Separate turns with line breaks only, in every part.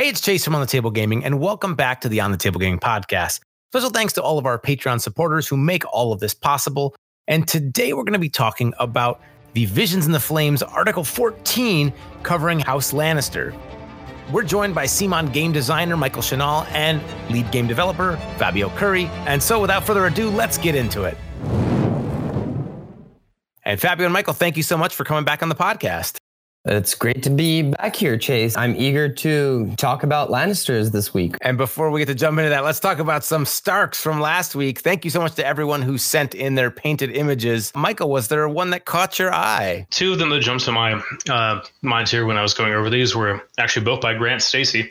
Hey, it's Chase from On the Table Gaming, and welcome back to the On the Table Gaming podcast. Special thanks to all of our Patreon supporters who make all of this possible. And today we're going to be talking about the Visions in the Flames Article 14 covering House Lannister. We're joined by CMON game designer Michael Shinall and lead game developer Fabio Cury. And so without further ado, let's get into it. And Fabio and Michael, thank you so much for coming back on the podcast.
It's great to be back here, Chase. I'm eager to talk about Lannisters this week.
And before we get to jump into that, let's talk about some Starks from last week. Thank you so much to everyone who sent in their painted images. Michael, was there one that caught your eye?
Two of them that jumped to my uh, mind here when I was going over these were actually both by Grant Stacy.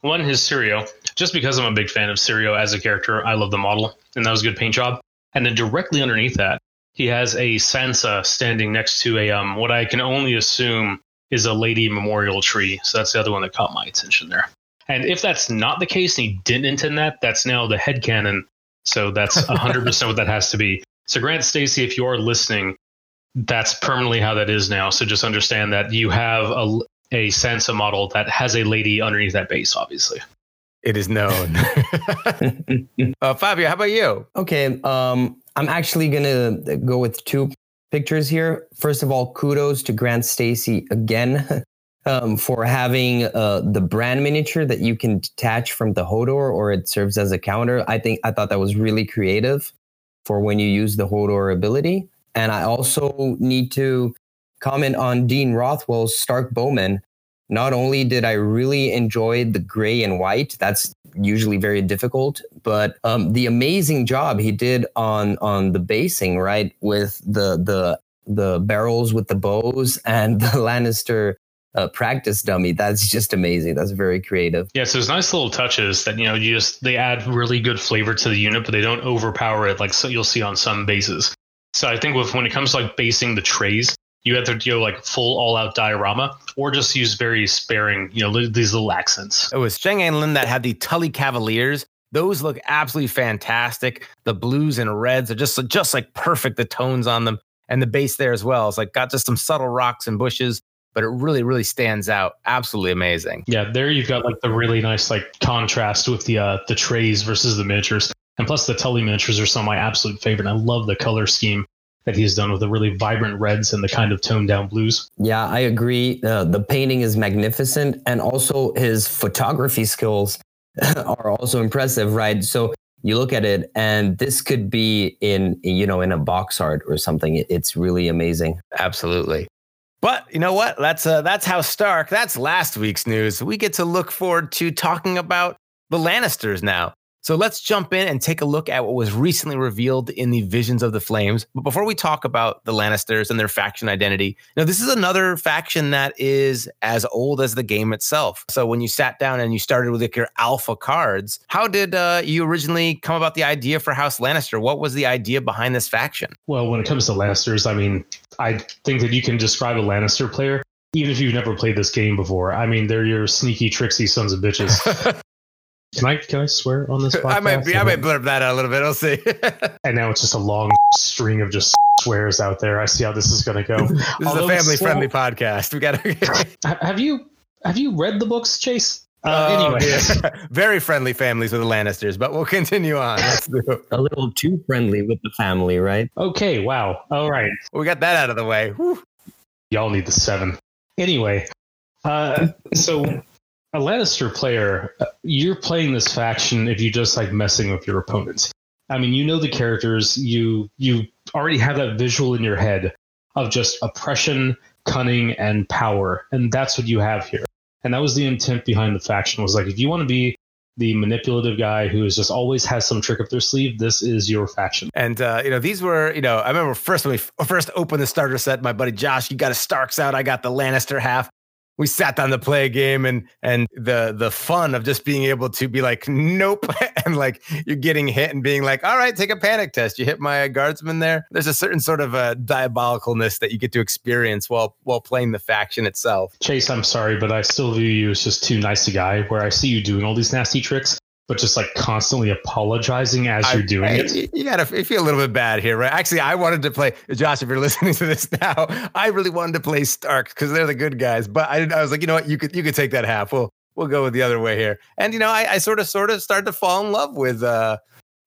One, his Syrio, just because I'm a big fan of Syrio as a character. I love the model, and that was a good paint job. And then directly underneath that, he has a Sansa standing next to a um, what I can only assume is a lady memorial tree. So that's the other one that caught my attention there. And if that's not the case and he didn't intend that, that's now the head canon. So that's 100% what that has to be. So Grant Stacy, if you are listening, that's permanently how that is now. So just understand that you have a, a Sansa model that has a lady underneath that base, obviously.
It is known. uh, Fabio, how about you?
Okay, um, I'm actually gonna go with two pictures here. First of all, kudos to Grant Stacy again um, for having uh, the Bran miniature that you can detach from the Hodor, or it serves as a counter. I think I thought that was really creative for when you use the Hodor ability. And I also need to comment on Dean Rothwell's Stark Bowman. Not only did I really enjoy the gray and white, that's usually very difficult, but um, the amazing job he did on on the basing, right, with the the the barrels with the bows and the Lannister uh, practice dummy. That's just amazing. That's very creative.
Yeah, so there's nice little touches that you know you just they add really good flavor to the unit, but they don't overpower it like so you'll see on some bases. So I think with when it comes to like basing the trays, you have to do like full all out diorama or just use very sparing, you know, these little accents.
It was Sheng Anlin that had the Tully Cavaliers. Those look absolutely fantastic. The blues and reds are just just like perfect. The tones on them and the base there as well. It's like got just some subtle rocks and bushes, but it really really stands out. Absolutely amazing.
Yeah, there you've got like the really nice like contrast with the uh, the trays versus the miniatures. And plus the Tully miniatures are some of my absolute favorite. I love the color scheme that he's done with the really vibrant reds and the kind of toned down blues.
Yeah, I agree. Uh, the painting is magnificent, and also his photography skills are also impressive, right? So you look at it, and this could be in you know in a box art or something. It's really amazing.
Absolutely. But you know what? That's uh, that's how Stark. That's last week's news. We get to look forward to talking about the Lannisters now. So let's jump in and take a look at what was recently revealed in the Visions of the Flames. But before we talk about the Lannisters and their faction identity, now this is another faction that is as old as the game itself. So when you sat down and you started with like your alpha cards, how did uh, you originally come about the idea for House Lannister? What was the idea behind this faction?
Well, when it comes to Lannisters, I mean, I think that you can describe a Lannister player even if you've never played this game before. I mean, they're your sneaky, tricksy sons of bitches. Can I can I swear on this podcast?
I might be, I might blurb that out a little bit. I'll see.
and now it's just a long string of just swears out there. I see how this is going to go.
this Although is a family friendly podcast. We got
to. have you have you read the books, Chase? Uh, oh, anyway,
yeah. very friendly families with the Lannisters, but we'll continue on.
a little too friendly with the family, right?
Okay, wow. All right.
Well, we got that out of the way. Whew.
Y'all need the seven. Anyway, uh, so a Lannister player, you're playing this faction if you just like messing with your opponents. I mean, you know the characters, you you already have that visual in your head of just oppression, cunning, and power, and that's what you have here. And that was the intent behind the faction was like if you want to be the manipulative guy who is just always has some trick up their sleeve. This is your faction.
And uh, you know, these were, you know, I remember first when we first opened the starter set, my buddy Josh, you got a Starks out, I got the Lannister half we sat down to play a game and and the the fun of just being able to be like nope and like you're getting hit and being like all right take a panic test. You hit my guardsman there. There's a certain sort of a diabolicalness that you get to experience while while playing the faction itself.
Chase i'm sorry but i still view you as just too nice a guy where i see you doing all these nasty tricks but just like constantly apologizing as I, you're doing I, it.
You gotta feel a little bit bad here, right? Actually, I wanted to play Josh. If you're listening to this now, I really wanted to play Stark because they're the good guys. But I, I was like, you know what? You could you could take that half. We'll we'll go with the other way here. And you know, I, I sort of sort of started to fall in love with uh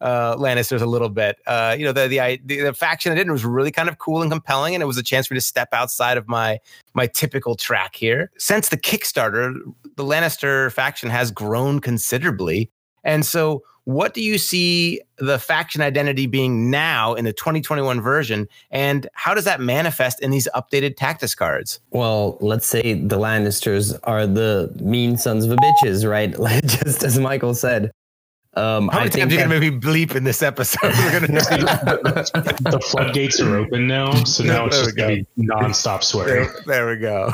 uh Lannisters a little bit. Uh, you know, the, the the the faction I did was really kind of cool and compelling, and it was a chance for me to step outside of my my typical track here. Since the Kickstarter, the Lannister faction has grown considerably. And so what do you see the faction identity being now in the 2021 version? And how does that manifest in these updated Tactics cards?
Well, let's say the Lannisters are the mean sons of a bitches, right? Just as Michael said.
Um, How many times are you going to maybe bleep in this episode? We're gonna
the floodgates are open now, so now it's just going to be nonstop swearing.
There, there we go.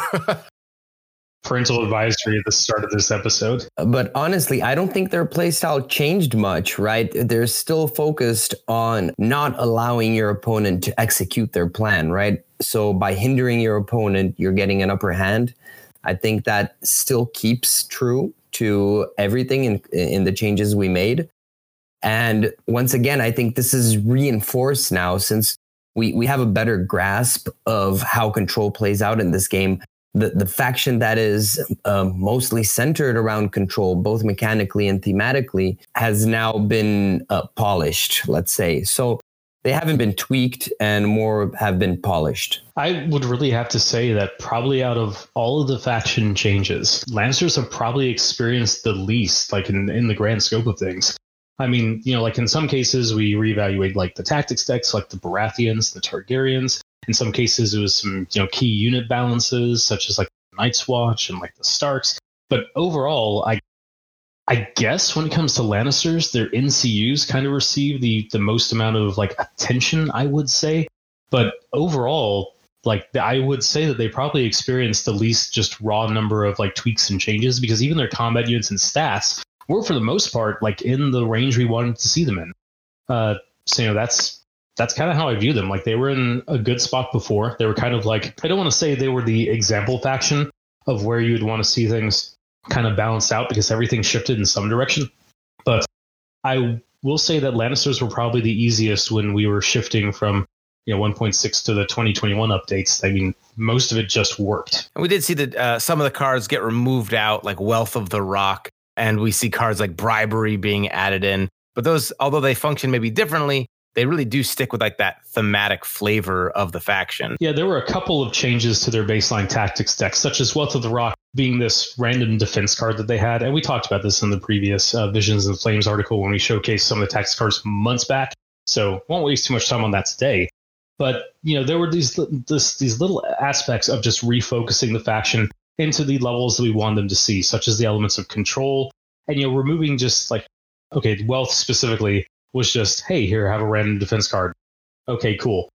Parental advisory at the start of this episode.
But honestly, I don't think their playstyle changed much, right? They're still focused on not allowing your opponent to execute their plan, right? So by hindering your opponent, you're getting an upper hand. I think that still keeps true to everything in in the changes we made. And once again, I think this is reinforced now since we, we have a better grasp of how control plays out in this game the, the faction that is uh, mostly centered around control, both mechanically and thematically, has now been uh, polished, let's say. So they haven't been tweaked and more have been polished.
I would really have to say that probably out of all of the faction changes, Lannisters have probably experienced the least, like in, in the grand scope of things. I mean, you know, like in some cases we reevaluate like the tactics decks, like the Baratheons, the Targaryens. In some cases, it was some you know key unit balances, such as like Night's Watch and like the Starks. But overall, I I guess when it comes to Lannisters, their NCUs kind of receive the the most amount of like attention, I would say. But overall, like I would say that they probably experienced the least just raw number of like tweaks and changes because even their combat units and stats were for the most part like in the range we wanted to see them in. Uh, so you know that's that's kind of how I view them. Like they were in a good spot before. They were kind of like I don't want to say they were the example faction of where you'd want to see things kind of balanced out because everything shifted in some direction. But I will say that Lannisters were probably the easiest when we were shifting from you know 1.6 to the 2021 updates. I mean, most of it just worked.
And we did see that uh, some of the cards get removed out, like Wealth of the Rock, and we see cards like Bribery being added in. But those, although they function maybe differently, they really do stick with like that thematic flavor of the faction.
Yeah, there were a couple of changes to their baseline tactics deck, such as Wealth of the Rock being this random defense card that they had. And we talked about this in the previous uh, Visions and Flames article when we showcased some of the tactics cards months back. So won't waste too much time on that today. But you know, there were these this, these little aspects of just refocusing the faction into the levels that we want them to see, such as the elements of control, and you know, removing just like okay, wealth specifically was just, hey, here, have a random defense card. Okay, cool.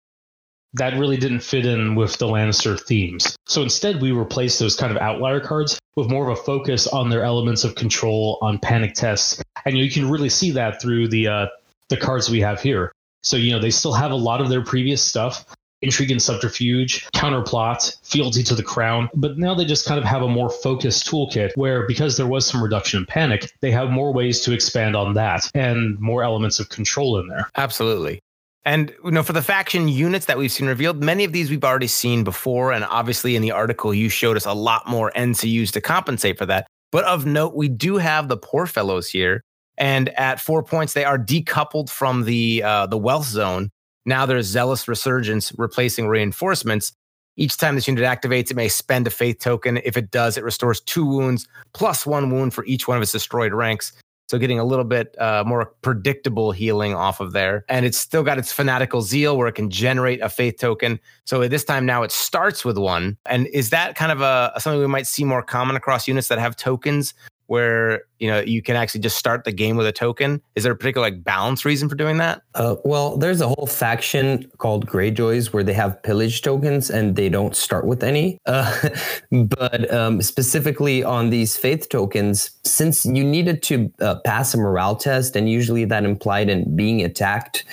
That really didn't fit in with the Lannister themes. So instead, we replaced those kind of outlier cards with more of a focus on their elements of control, on panic tests, and you can really see that through the uh, the cards we have here. So you know they still have a lot of their previous stuff, intrigue and subterfuge, counterplot, fealty to the crown. But now they just kind of have a more focused toolkit where, because there was some reduction in panic, they have more ways to expand on that and more elements of control in there.
Absolutely. And you know, for the faction units that we've seen revealed, many of these we've already seen before. And obviously, in the article, you showed us a lot more NCUs to compensate for that. But of note, we do have the poor fellows here, and at four points, they are decoupled from the uh, the wealth zone, now there's Zealous Resurgence replacing reinforcements. Each time this unit activates, it may spend a faith token. If it does, it restores two wounds plus one wound for each one of its destroyed ranks. So getting a little bit uh, more predictable healing off of there. And it's still got its fanatical zeal where it can generate a faith token. So this time now it starts with one. And is that kind of a something we might see more common across units that have tokens where you know you can actually just start the game with a token. Is there a particular like balance reason for doing that?
Uh, well there's a whole faction called greyjoys where they have pillage tokens and they don't start with any. Uh, but um, specifically on these faith tokens since you needed to uh, pass a morale test and usually that implied in being attacked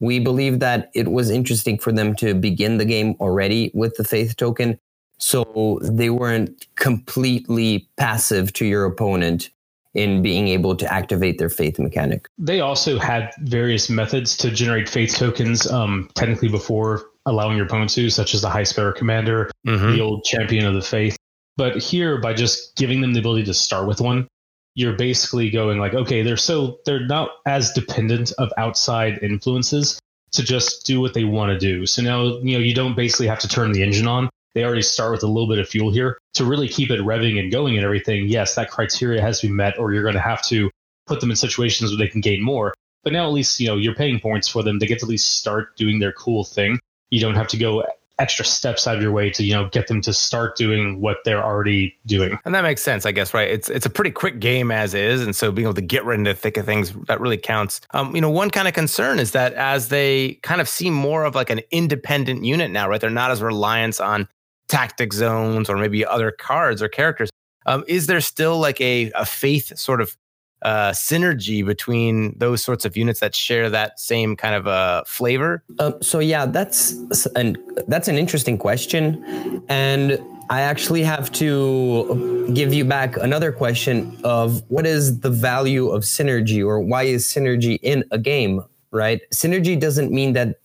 we believe that it was interesting for them to begin the game already with the faith token so they weren't completely passive to your opponent in being able to activate their faith mechanic.
They also had various methods to generate faith tokens, um, technically before allowing your opponent to, such as the High Sparrow Commander, mm-hmm. the old Champion of the Faith. But here, by just giving them the ability to start with one, you're basically going like, okay, they're so they're not as dependent of outside influences to just do what they want to do. So now, you know, you don't basically have to turn the engine on. They already start with a little bit of fuel here to really keep it revving and going and everything. Yes, that criteria has to be met, or you're going to have to put them in situations where they can gain more. But now at least, you know, you're paying points for them. They get to at least start doing their cool thing. You don't have to go extra steps out of your way to you know get them to start doing what they're already doing
and that makes sense i guess right it's it's a pretty quick game as is and so being able to get right into the thick of things that really counts um, you know one kind of concern is that as they kind of seem more of like an independent unit now right they're not as reliant on tactic zones or maybe other cards or characters um, is there still like a, a faith sort of uh, synergy between those sorts of units that share that same kind of uh, flavor?
Uh, so yeah, that's an that's an interesting question, and I actually have to give you back another question of what is the value of synergy or why is synergy in a game, right? Synergy doesn't mean that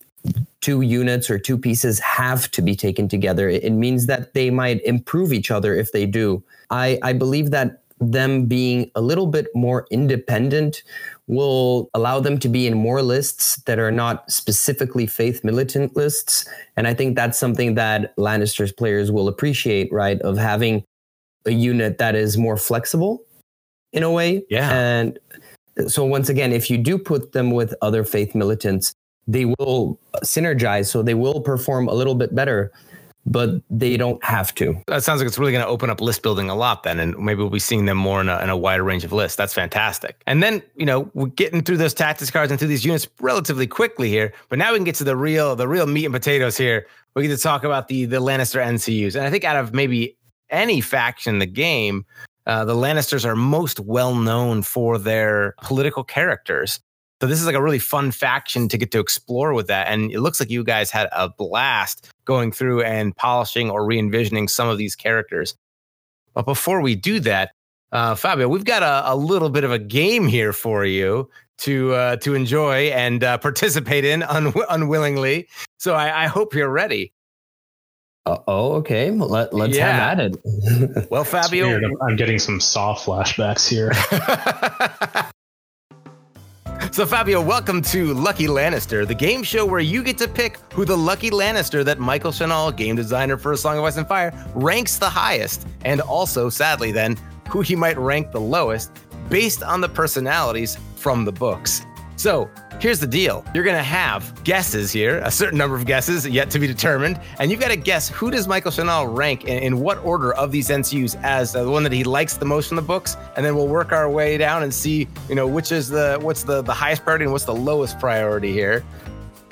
two units or two pieces have to be taken together. It means that they might improve each other if they do. I, I believe that them being a little bit more independent will allow them to be in more lists that are not specifically faith militant lists. And I think that's something that Lannister's players will appreciate, right? Of having a unit that is more flexible in a way.
Yeah.
And so once again, if you do put them with other faith militants, they will synergize. So they will perform a little bit better but they don't have to.
That sounds like it's really going to open up list building a lot then, and maybe we'll be seeing them more in a, in a wider range of lists. That's fantastic. And then, you know, we're getting through those tactics cards and through these units relatively quickly here, but now we can get to the real, the real meat and potatoes here. We get to talk about the the Lannister NCUs, and I think out of maybe any faction in the game, uh, the Lannisters are most well known for their political characters. So this is like a really fun faction to get to explore with that. And it looks like you guys had a blast going through and polishing or re envisioning some of these characters. But before we do that, uh, Fabio, we've got a, a, little bit of a game here for you to uh, to enjoy and uh, participate in un- unwillingly. So I, I, hope you're ready.
Uh, oh, okay. Let, let's yeah. have at
it. well, Fabio,
I'm getting some soft flashbacks here.
So, Fabio, welcome to Lucky Lannister, the game show where you get to pick who the lucky Lannister that Michael Shinall, game designer for A Song of Ice and Fire, ranks the highest, and also, sadly, then, who he might rank the lowest based on the personalities from the books. So here's the deal. You're going to have guesses here, a certain number of guesses yet to be determined. And you've got to guess who does Michael Shinall rank in, in what order of these NCUs as the one that he likes the most from the books. And then we'll work our way down and see, you know, which is the, what's the, the highest priority and what's the lowest priority here.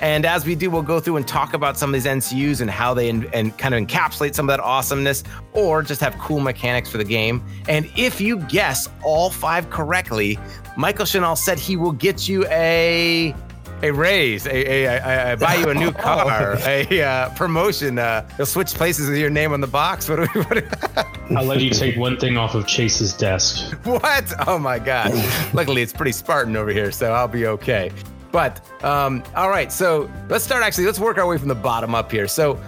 And as we do, we'll go through and talk about some of these NCUs and how they in, and kind of encapsulate some of that awesomeness or just have cool mechanics for the game. And if you guess all five correctly, Michael Shinall said he will get you a a raise, a, a, a, a buy you a new car, a uh, promotion. Uh, he'll switch places with your name on the box. What do we? What
I'll let you take one thing off of Chase's desk.
What? Oh my God! Luckily, it's pretty Spartan over here, so I'll be okay. But um, all right, so let's start. Actually, let's work our way from the bottom up here. So,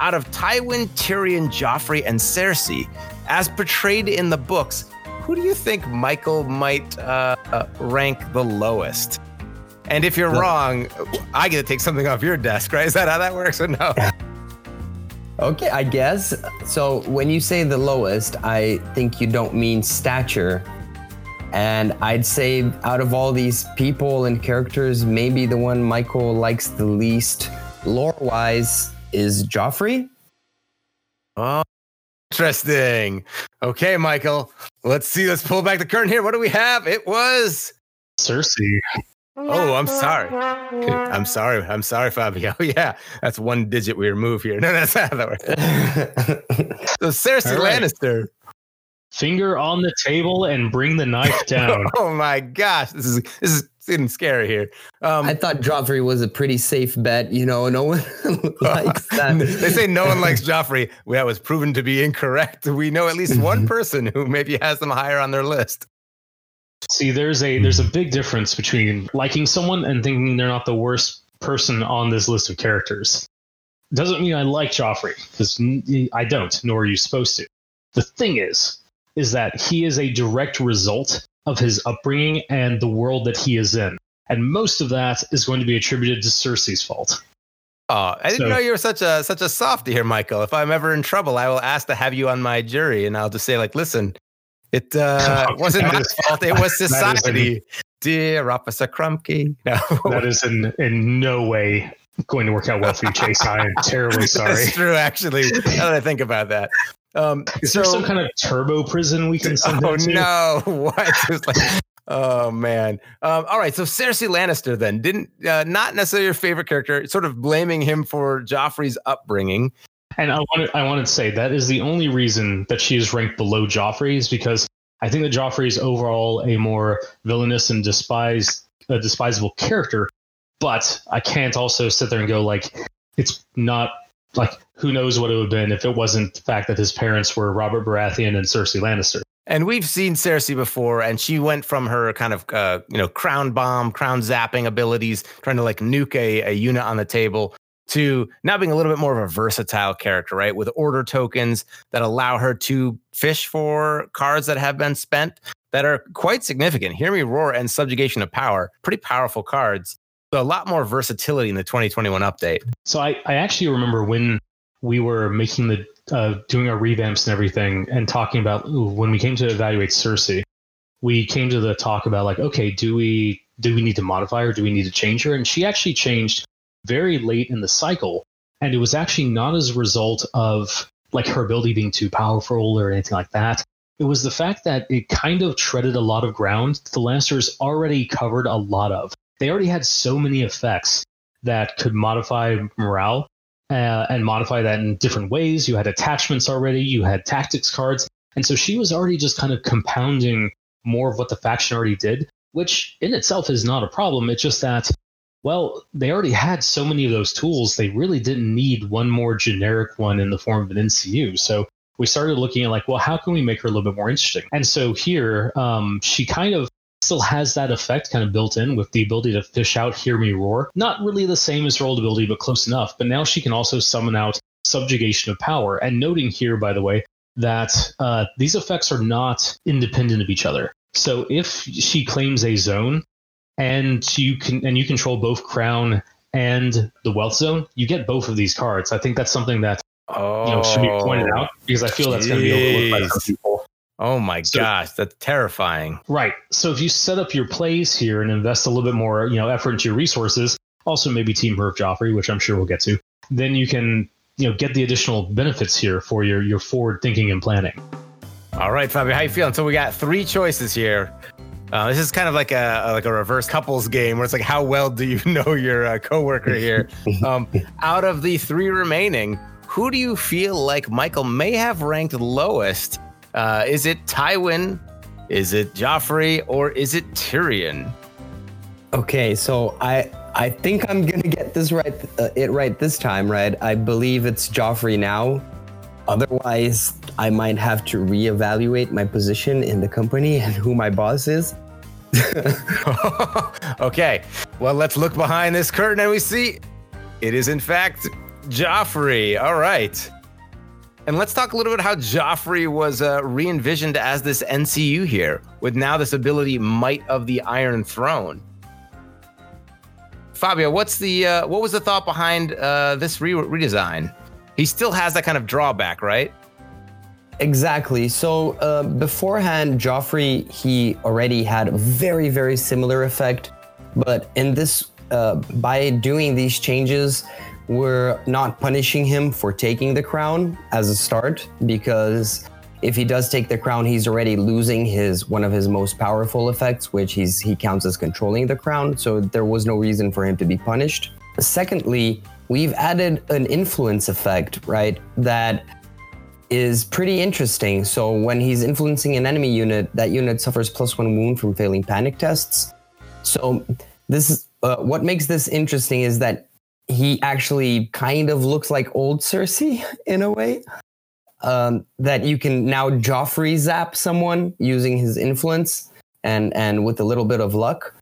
out of Tywin, Tyrion, Joffrey, and Cersei, as portrayed in the books, who do you think Michael might uh, uh, rank the lowest? And if you're wrong, I get to take something off your desk, right? Is that how that works or no?
Okay, I guess. So when you say the lowest, I think you don't mean stature. And I'd say out of all these people and characters, maybe the one Michael likes the least lore wise is Joffrey.
Oh, Interesting. Okay, Michael. Let's see. Let's pull back the curtain here. What do we have? It was
Cersei.
Oh, I'm sorry. I'm sorry. I'm sorry, Fabio. Yeah, that's one digit we remove here. No, that's not that works. so Cersei right. Lannister.
Finger on the table and bring the knife down.
oh my gosh, this is this is getting scary here.
Um, I thought Joffrey was a pretty safe bet. You know, no one likes that.
they say no one likes Joffrey. That was proven to be incorrect. We know at least one person who maybe has them higher on their list.
See, there's a there's a big difference between liking someone and thinking they're not the worst person on this list of characters. Doesn't mean I like Joffrey because I don't, nor are you supposed to. The thing is, is that he is a direct result of his upbringing and the world that he is in. And most of that is going to be attributed to Cersei's fault.
Oh, I didn't
So-
know you were such a such a softy here, Michael. If I'm ever in trouble, I will ask to have you on my jury, and I'll just say, like, listen, it uh, wasn't my
is-
fault; it was
is an-
society. Dear Officer Krupke. No,
That is in, in no way going to work out well for you, Chase. I am terribly sorry.
That's true. Actually, now that I think about that, um,
Is
so
there some kind of turbo prison we can send
oh
him to?
no, what? Like, oh man. Um, all right, so Cersei Lannister then didn't uh, not necessarily your favorite character. Sort of blaming him for Joffrey's upbringing.
And I wanted, I wanted to say that is the only reason that she is ranked below Joffrey is because I think that Joffrey is overall a more villainous and despised, a despisable character. But I can't also sit there and go like, it's not like who knows what it would have been if it wasn't the fact that his parents were Robert Baratheon and Cersei Lannister.
And we've seen Cersei before, and she went from her kind of uh, you know crown bomb, crown zapping abilities, trying to like nuke a, a unit on the table, to now being a little bit more of a versatile character, right? With order tokens that allow her to fish for cards that have been spent that are quite significant. Hear me roar and subjugation of power, pretty powerful cards. So a lot more versatility in the 2021 update.
So I, I actually remember when we were making the uh, doing our revamps and everything and talking about when we came to evaluate Cersei, we came to the talk about like, okay, do we do we need to modify her? Do we need to change her? And she actually changed very late in the cycle, and it was actually not as a result of like her ability being too powerful or anything like that. It was the fact that it kind of treaded a lot of ground the Lannisters already covered a lot of. They already had so many effects that could modify morale uh, and modify that in different ways. You had attachments already, you had tactics cards. And so she was already just kind of compounding more of what the faction already did, which in itself is not a problem. It's just that, well, they already had so many of those tools, they really didn't need one more generic one in the form of an NCU. So we started looking at, like, well, how can we make her a little bit more interesting? And so here, um, she kind of still has that effect kind of built in with the ability to fish out Hear Me Roar. Not really the same as her old ability, but close enough. But now she can also summon out Subjugation of Power. And noting here, by the way, that uh, these effects are not independent of each other. So if she claims a zone and you can and you control both Crown and the Wealth Zone, you get both of these cards. I think that's something that
Oh,
you know should be pointed out because I feel that's going to be overlooked by some people.
Oh my
So-
gosh, that's terrifying.
Right. So if you set up your plays here and invest a little bit more, you know, effort into your resources, also maybe Team Herf Joffrey, which I'm sure we'll get to, then you can, you know, get the additional benefits here for your your forward thinking and planning.
All right, Fabio, how you feeling? So we got three choices here. Uh, this is kind of like a like a reverse couples game where it's like how well do you know your uh, coworker here? Um, out of the three remaining, who do you feel like Michael may have ranked lowest? Uh, is it Tywin? Is it Joffrey? Or is it Tyrion?
Okay, so I I think I'm gonna get this right, uh, it right this time, right? I believe it's Joffrey now. Otherwise, I might have to reevaluate my position in the company and who my boss is.
okay, well, let's look behind this curtain and we see it is, in fact, Joffrey. All right. And let's talk a little bit how Joffrey was uh, re envisioned as this NCU here, with now this ability, Might of the Iron Throne. Fabio, what's the uh, what was the thought behind uh, this re- redesign? He still has that kind of drawback, right?
Exactly. So uh, beforehand, Joffrey he already had a very very similar effect, but in this uh, by doing these changes, we're not punishing him for taking the crown as a start because if he does take the crown, he's already losing his one of his most powerful effects, which he's he counts as controlling the crown. So there was no reason for him to be punished. Secondly, we've added an influence effect, right? That is pretty interesting. So when he's influencing an enemy unit, that unit suffers plus one wound from failing panic tests. So this is uh, what makes this interesting is that he actually kind of looks like old Cersei in a way. Um, that you can now Joffrey zap someone using his influence and and with a little bit of luck,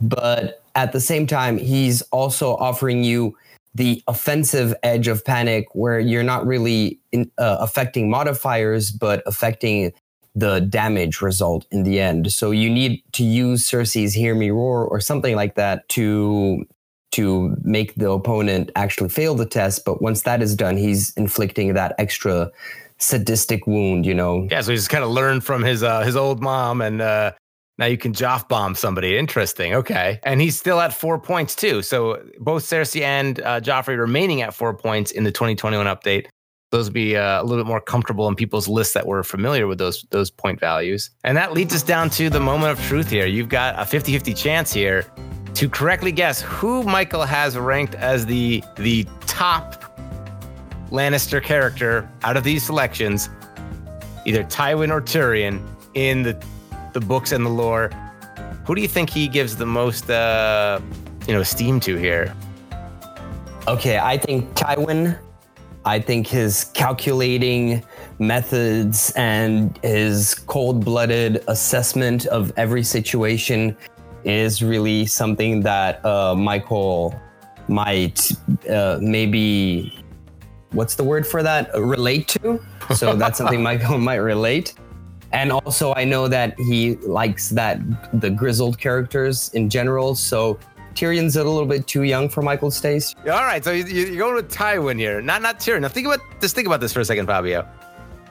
but at the same time he's also offering you the offensive edge of panic where you're not really in, uh, affecting modifiers but affecting the damage result in the end so you need to use cersei's hear me roar or something like that to to make the opponent actually fail the test but once that is done he's inflicting that extra sadistic wound you know
yeah so he's kind of learned from his uh his old mom and uh now you can Joff bomb somebody. Interesting. Okay. And he's still at four points too. So both Cersei and uh, Joffrey remaining at four points in the 2021 update. Those would be uh, a little bit more comfortable in people's lists that were familiar with those those point values. And that leads us down to the moment of truth here. You've got a 50-50 chance here to correctly guess who Michael has ranked as the the top Lannister character out of these selections, either Tywin or Tyrion in the the books and the lore. Who do you think he gives the most, uh, you know, esteem to here?
Okay, I think Tywin. I think his calculating methods and his cold-blooded assessment of every situation is really something that uh, Michael might uh, maybe what's the word for that relate to so that's something michael might relate and also I know that he likes that the grizzled characters in general. So Tyrion's a little bit too young for Michael Stace.
All right, so you, you, are going with Tywin here, not not Tyrion. Now think about just think about this for a second, Fabio.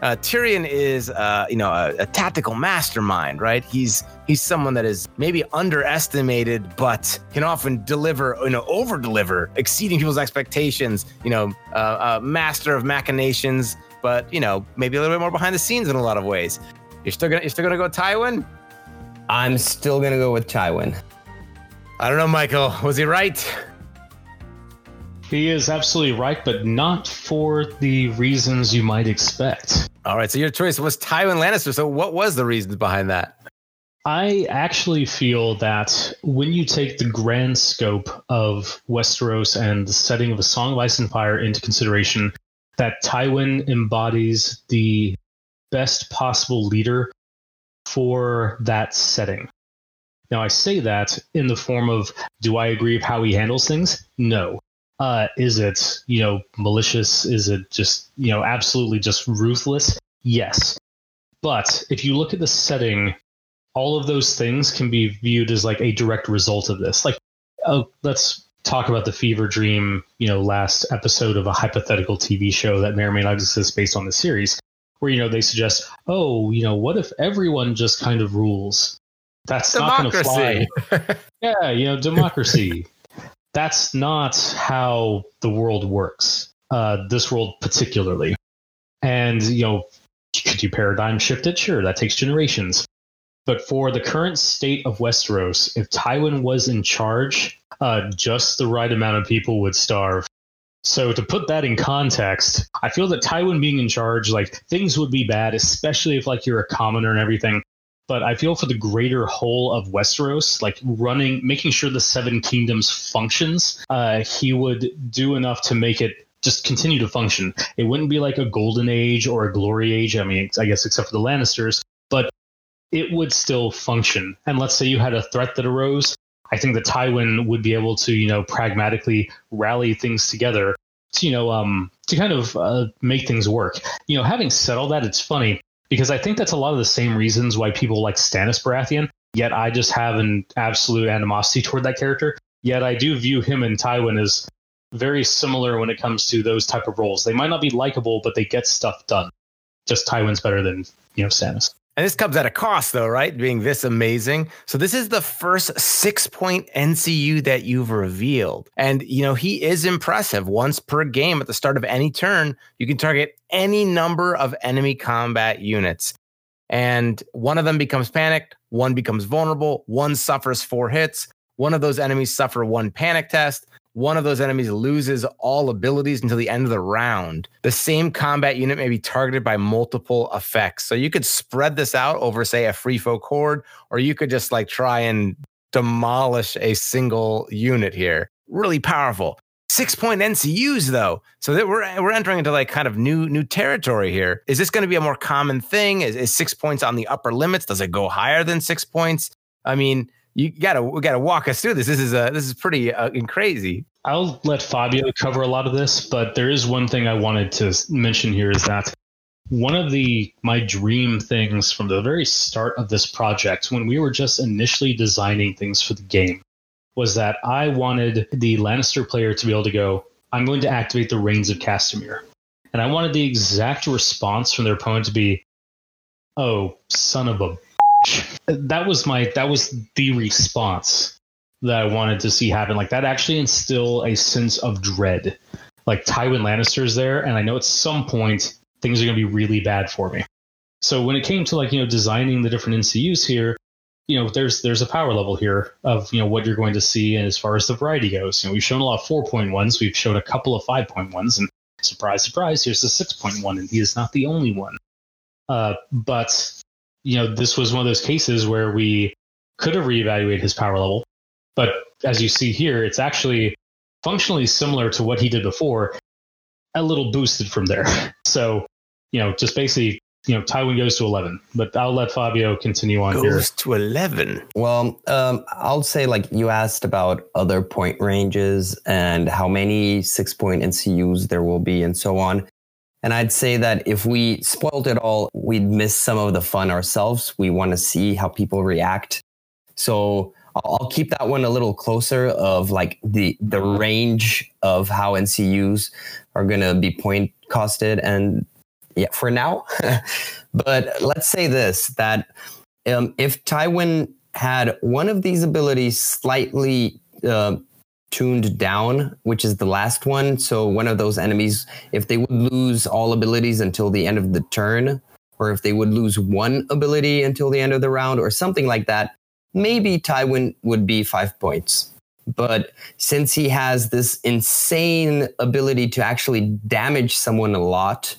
Uh, Tyrion is, uh, you know, a, a, tactical mastermind, right? He's he's someone that is maybe underestimated, but can often deliver, you know, over deliver, exceeding people's expectations. You know, uh, a master of machinations, but you know, maybe a little bit more behind the scenes in a lot of ways. You're still gonna you're still gonna go Tywin?
I'm still gonna go with Tywin.
I don't know, Michael. Was he right?
He is absolutely right, but not for the reasons you might expect.
All right, so your choice was Tywin Lannister. So what was the reasons behind that?
I actually feel that when you take the grand scope of Westeros and the setting of a Song of Ice and Fire into consideration, that Tywin embodies the best possible leader for that setting. Now, I say that in the form of do I agree with how he handles things? No. Uh, is it, you know, malicious? Is it just, you know, absolutely just ruthless? Yes. But if you look at the setting, all of those things can be viewed as like a direct result of this. Like, oh, let's talk about the fever dream, you know, last episode of a hypothetical TV show that may or may not exist based on the series where you know they suggest, oh, you know, what if everyone just kind of rules? That's democracy. not going to fly. yeah, you know, democracy. That's not how the world works. Uh, this world particularly, and you know, could you paradigm shift it? Sure, that takes generations. But for the current state of Westeros, if Tywin was in charge, uh, just the right amount of people would starve. So to put that in context, I feel that Tywin being in charge, like things would be bad, especially if like you're a commoner and everything. But I feel for the greater whole of Westeros, like running, making sure the Seven Kingdoms functions, uh, he would do enough to make it just continue to function. It wouldn't be like a golden age or a glory age. I mean, I guess except for the Lannisters, but it would still function. And let's say you had a threat that arose, I think that Tywin would be able to, you know, pragmatically rally things together to, you know, um, to kind of uh, make things work. You know, having said all that, it's funny because I think that's a lot of the same reasons why people like Stannis Baratheon. Yet I just have an absolute animosity toward that character. Yet I do view him and Tywin as very similar when it comes to those type of roles. They might not be likable, but they get stuff done. Just Tywin's better than you know Stannis.
And this comes at a cost, though, right? Being this amazing. So, this is the first six point NCU that you've revealed. And, you know, he is impressive. Once per game at the start of any turn, you can target any number of enemy combat units. And one of them becomes panicked, one becomes vulnerable, one suffers four hits, one of those enemies suffer one panic test, one of those enemies loses all abilities until the end of the round. The same combat unit may be targeted by multiple effects. So you could spread this out over, say, a free foe chord, or you could just like try and demolish a single unit here. Really powerful. Six point NCUs though, so that we're we're entering into like kind of new new territory here. Is this going to be a more common thing? Is, is six points on the upper limits? Does it go higher than six points? I mean, you gotta we gotta walk us through this. This is uh, this is pretty uh, crazy.
I'll let Fabio cover a lot of this, but there is one thing I wanted to mention here is that one of the my dream things from the very start of this project when we were just initially designing things for the game was that I wanted the Lannister player to be able to go, I'm going to activate the Rains of Castamere. And I wanted the exact response from their opponent to be, "Oh, son of a that was my that was the response that I wanted to see happen. Like that actually instill a sense of dread. Like Tywin Lannister's there, and I know at some point things are going to be really bad for me. So when it came to like you know designing the different NCUs here, you know there's there's a power level here of you know what you're going to see, and as far as the variety goes, you know we've shown a lot of four point ones, we've shown a couple of five point ones, and surprise surprise, here's the six point one, and he is not the only one. Uh, but you know this was one of those cases where we could have reevaluated his power level, but as you see here, it's actually functionally similar to what he did before, a little boosted from there. So, you know, just basically, you know, Tywin goes to 11, but I'll let Fabio continue on
goes
here.
Goes to 11.
Well, um, I'll say like you asked about other point ranges and how many six point NCUs there will be and so on. And I'd say that if we spoiled it all, we'd miss some of the fun ourselves. We want to see how people react. So I'll keep that one a little closer of like the the range of how NCUs are going to be point costed and yeah for now but let's say this that um, if Tywin had one of these abilities slightly uh, tuned down, which is the last one. So one of those enemies, if they would lose all abilities until the end of the turn, or if they would lose one ability until the end of the round, or something like that, maybe Tywin would be five points. But since he has this insane ability to actually damage someone a lot,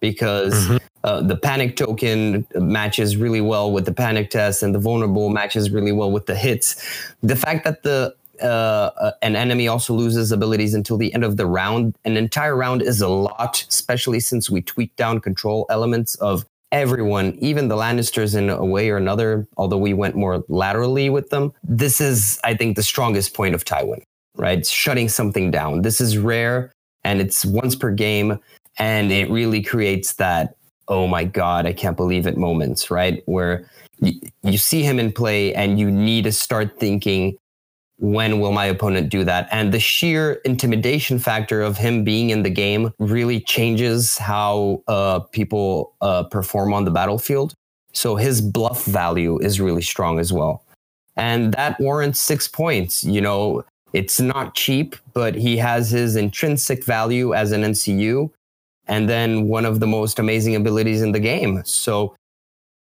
because mm-hmm. uh, the panic token matches really well with the panic test, and the vulnerable matches really well with the hits. The fact that the uh, uh, an enemy also loses abilities until the end of the round. An entire round is a lot, especially since we tweak down control elements of everyone, even the Lannisters in a way or another, although we went more laterally with them. This is, I think, the strongest point of Tywin, right? Shutting something down. This is rare and it's once per game. And it really creates that, oh my God, I can't believe it moments, right? Where you see him in play and you need to start thinking, when will my opponent do that? And the sheer intimidation factor of him being in the game really changes how uh, people uh, perform on the battlefield. So his bluff value is really strong as well. And that warrants six points. You know, it's not cheap, but he has his intrinsic value as an NCU and then one of the most amazing abilities in the game. So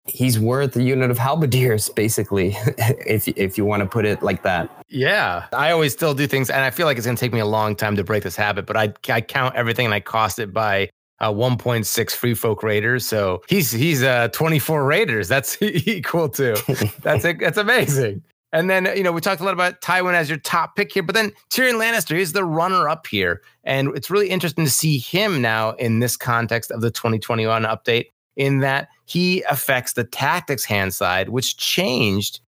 he's worth a unit of halberdiers basically if if you want to put it like that.
Yeah. I always still do things and i feel like it's going to take me a long time to break this habit but i i count everything and i cost it by uh, 1.6 free folk raiders so he's he's uh 24 raiders. That's equal to that's a, that's amazing. And then, you know, we talked a lot about Tywin as your top pick here, but then Tyrion Lannister is the runner up here. And it's really interesting to see him now in this context of the 2021 update in that he affects the tactics hand side, which changed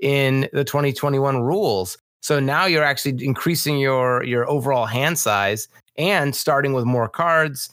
in the 2021 rules. So now you're actually increasing your your overall hand size and starting with more cards.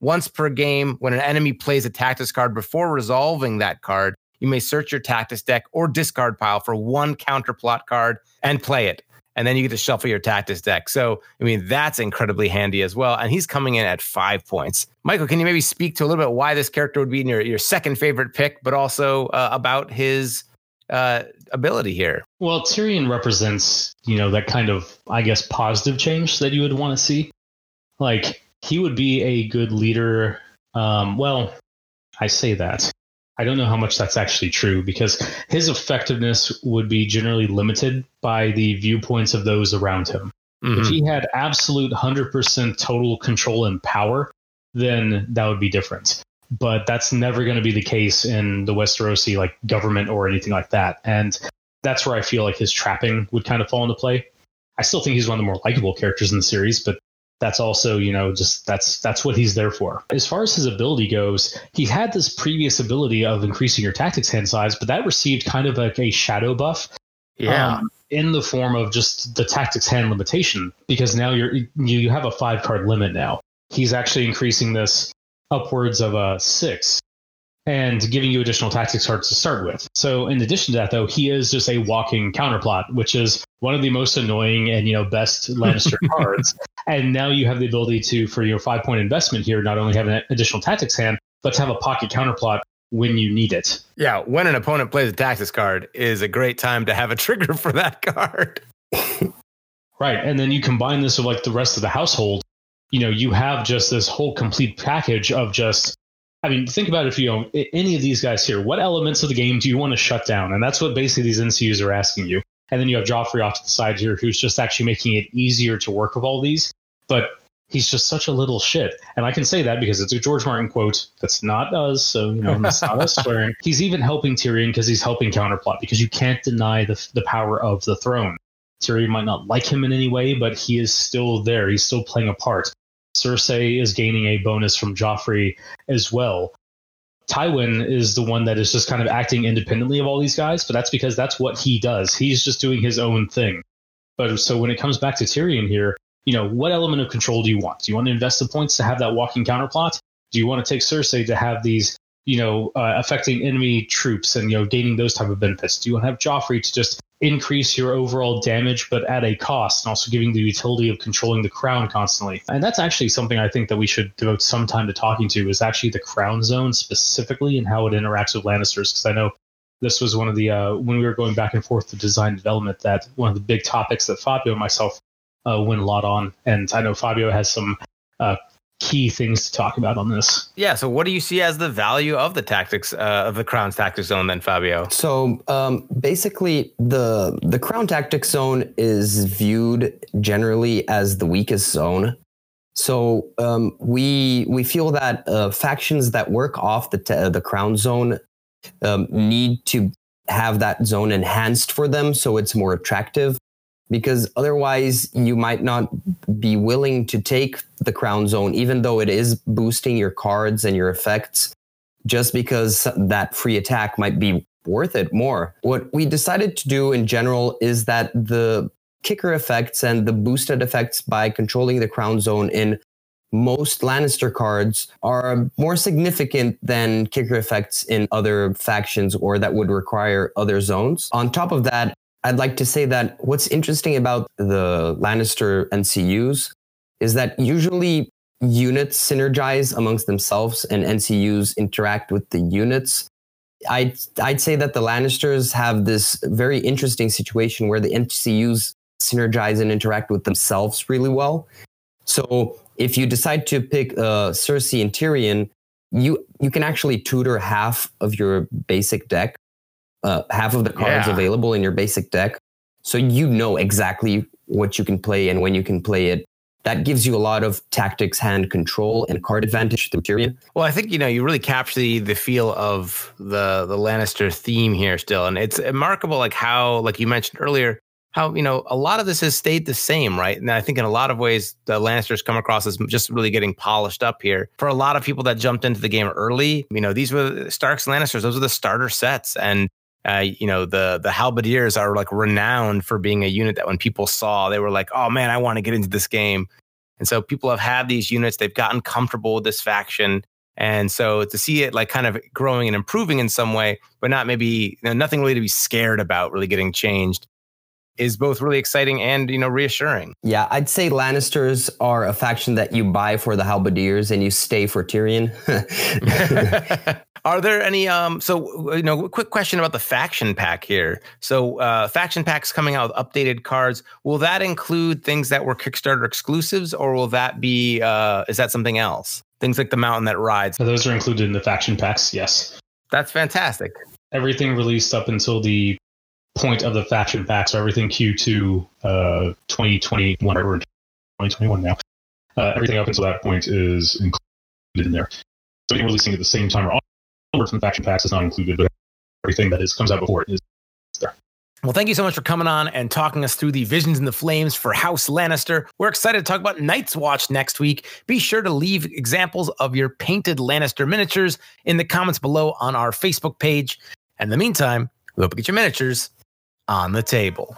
Once per game, when an enemy plays a tactics card before resolving that card, you may search your tactics deck or discard pile for one counterplot card and play it and then you get to shuffle your tactics deck. So, I mean, that's incredibly handy as well. And he's coming in at five points. Michael, can you maybe speak to a little bit why this character would be in your, your second favorite pick, but also uh, about his uh, ability here?
Well, Tyrion represents, you know, that kind of, I guess, positive change that you would want to see. Like, he would be a good leader. Um, well, I say that. I don't know how much that's actually true because his effectiveness would be generally limited by the viewpoints of those around him. Mm-hmm. If he had absolute 100% total control and power, then that would be different. But that's never going to be the case in the Westerosi like government or anything like that. And that's where I feel like his trapping would kind of fall into play. I still think he's one of the more likable characters in the series, but that's also you know just that's that's what he's there for as far as his ability goes he had this previous ability of increasing your tactics hand size but that received kind of like a shadow buff
Yeah. Um,
in the form of just the tactics hand limitation, because now you're you have a five card limit now. He's actually increasing this upwards of a six and giving you additional tactics cards to start with. So in addition to that, though, he is just a walking counterplot, which is one of the most annoying and you know best Lannister cards. And now you have the ability to, for your five point investment here, not only have an additional tactics hand, but to have a pocket counterplot when you need it.
Yeah, when an opponent plays a tactics card is a great time to have a trigger for that card.
right, and then you combine this with like the rest of the household. You know, you have just this whole complete package of just I mean, think about if you know any of these guys here. What elements of the game do you want to shut down? And that's what basically these NCUs are asking you. And then you have Joffrey off to the side here, who's just actually making it easier to work with all these. But he's just such a little shit. And I can say that because it's a George Martin quote. That's not us. So, you know, that's not us swearing. He's even helping Tyrion because he's helping counterplot because you can't deny the, the power of the throne. Tyrion might not like him in any way, but he is still there. He's still playing a part. Cersei is gaining a bonus from Joffrey as well. Tywin is the one that is just kind of acting independently of all these guys, but that's because that's what he does. He's just doing his own thing. But so when it comes back to Tyrion here, you know, what element of control do you want? Do you want to invest the points to have that walking counterplot? Do you want to take Cersei to have these, you know, uh, affecting enemy troops and you know gaining those type of benefits? Do you want to have Joffrey to just increase your overall damage, but at a cost, and also giving the utility of controlling the crown constantly. And that's actually something I think that we should devote some time to talking to is actually the crown zone specifically and how it interacts with Lannisters. Because I know this was one of the uh, when we were going back and forth to design development that one of the big topics that Fabio and myself uh, went a lot on. And I know Fabio has some uh, key things to talk about on this.
Yeah. So, what do you see as the value of the tactics uh, of the Crown's tactics zone, then, Fabio?
So, um, basically, the the Crown tactics zone is viewed generally as the weakest zone. So, um, we we feel that uh, factions that work off the t- the Crown zone um, need to have that zone enhanced for them, so it's more attractive because otherwise you might not be willing to take the crown zone, even though it is boosting your cards and your effects, just because that free attack might be worth it more. What we decided to do in general is that the kicker effects and the boosted effects by controlling the crown zone in most Lannister cards are more significant than kicker effects in other factions or that would require other zones. On top of that, I'd like to say that what's interesting about the Lannister NCUs is that usually units synergize amongst themselves and NCUs interact with the units. I'd, I'd say that the Lannisters have this very interesting situation where the NCUs synergize and interact with themselves really well. So if you decide to pick uh, Cersei and Tyrion, you you can actually tutor half of your basic deck uh, half of the cards yeah. available in your basic deck. So you know exactly what you can play and when you can play it. That gives you a lot of tactics, hand control, and card advantage through Tyrion.
Well, I think you know you really capture the the feel of the the Lannister theme here still, and it's remarkable, like how, like you mentioned earlier, how you know a lot of this has stayed the same, right? And I think in a lot of ways the Lannisters come across as just really getting polished up here. For a lot of people that jumped into the game early, you know, these were Stark's Lannisters; those were the starter sets, and uh, you know, the the halberdiers are like renowned for being a unit that when people saw, they were like, "Oh man, I want to get into this game." And so people have had these units; they've gotten comfortable with this faction, and so to see it like kind of growing and improving in some way, but not maybe you know, nothing really to be scared about, really getting changed, is both really exciting and you know reassuring.
Yeah, I'd say Lannisters are a faction that you buy for the halberdiers and you stay for Tyrion.
Are there any um so you know quick question about the faction pack here. So uh faction packs coming out with updated cards, will that include things that were Kickstarter exclusives or will that be uh is that something else? Things like the mountain that rides.
So those are included in the faction packs, yes.
That's fantastic.
Everything released up until the point of the faction packs, so everything Q2 uh 2021 or 2021 now. Uh, everything up until that point is included in there. So releasing at the same time or from faction packs is not included, but everything that is comes out before it is there.
Well, thank you so much for coming on and talking us through the Visions in the Flames for House Lannister. We're excited to talk about Night's Watch next week. Be sure to leave examples of your painted Lannister miniatures in the comments below on our Facebook page. And in the meantime, we hope you get your miniatures on the table.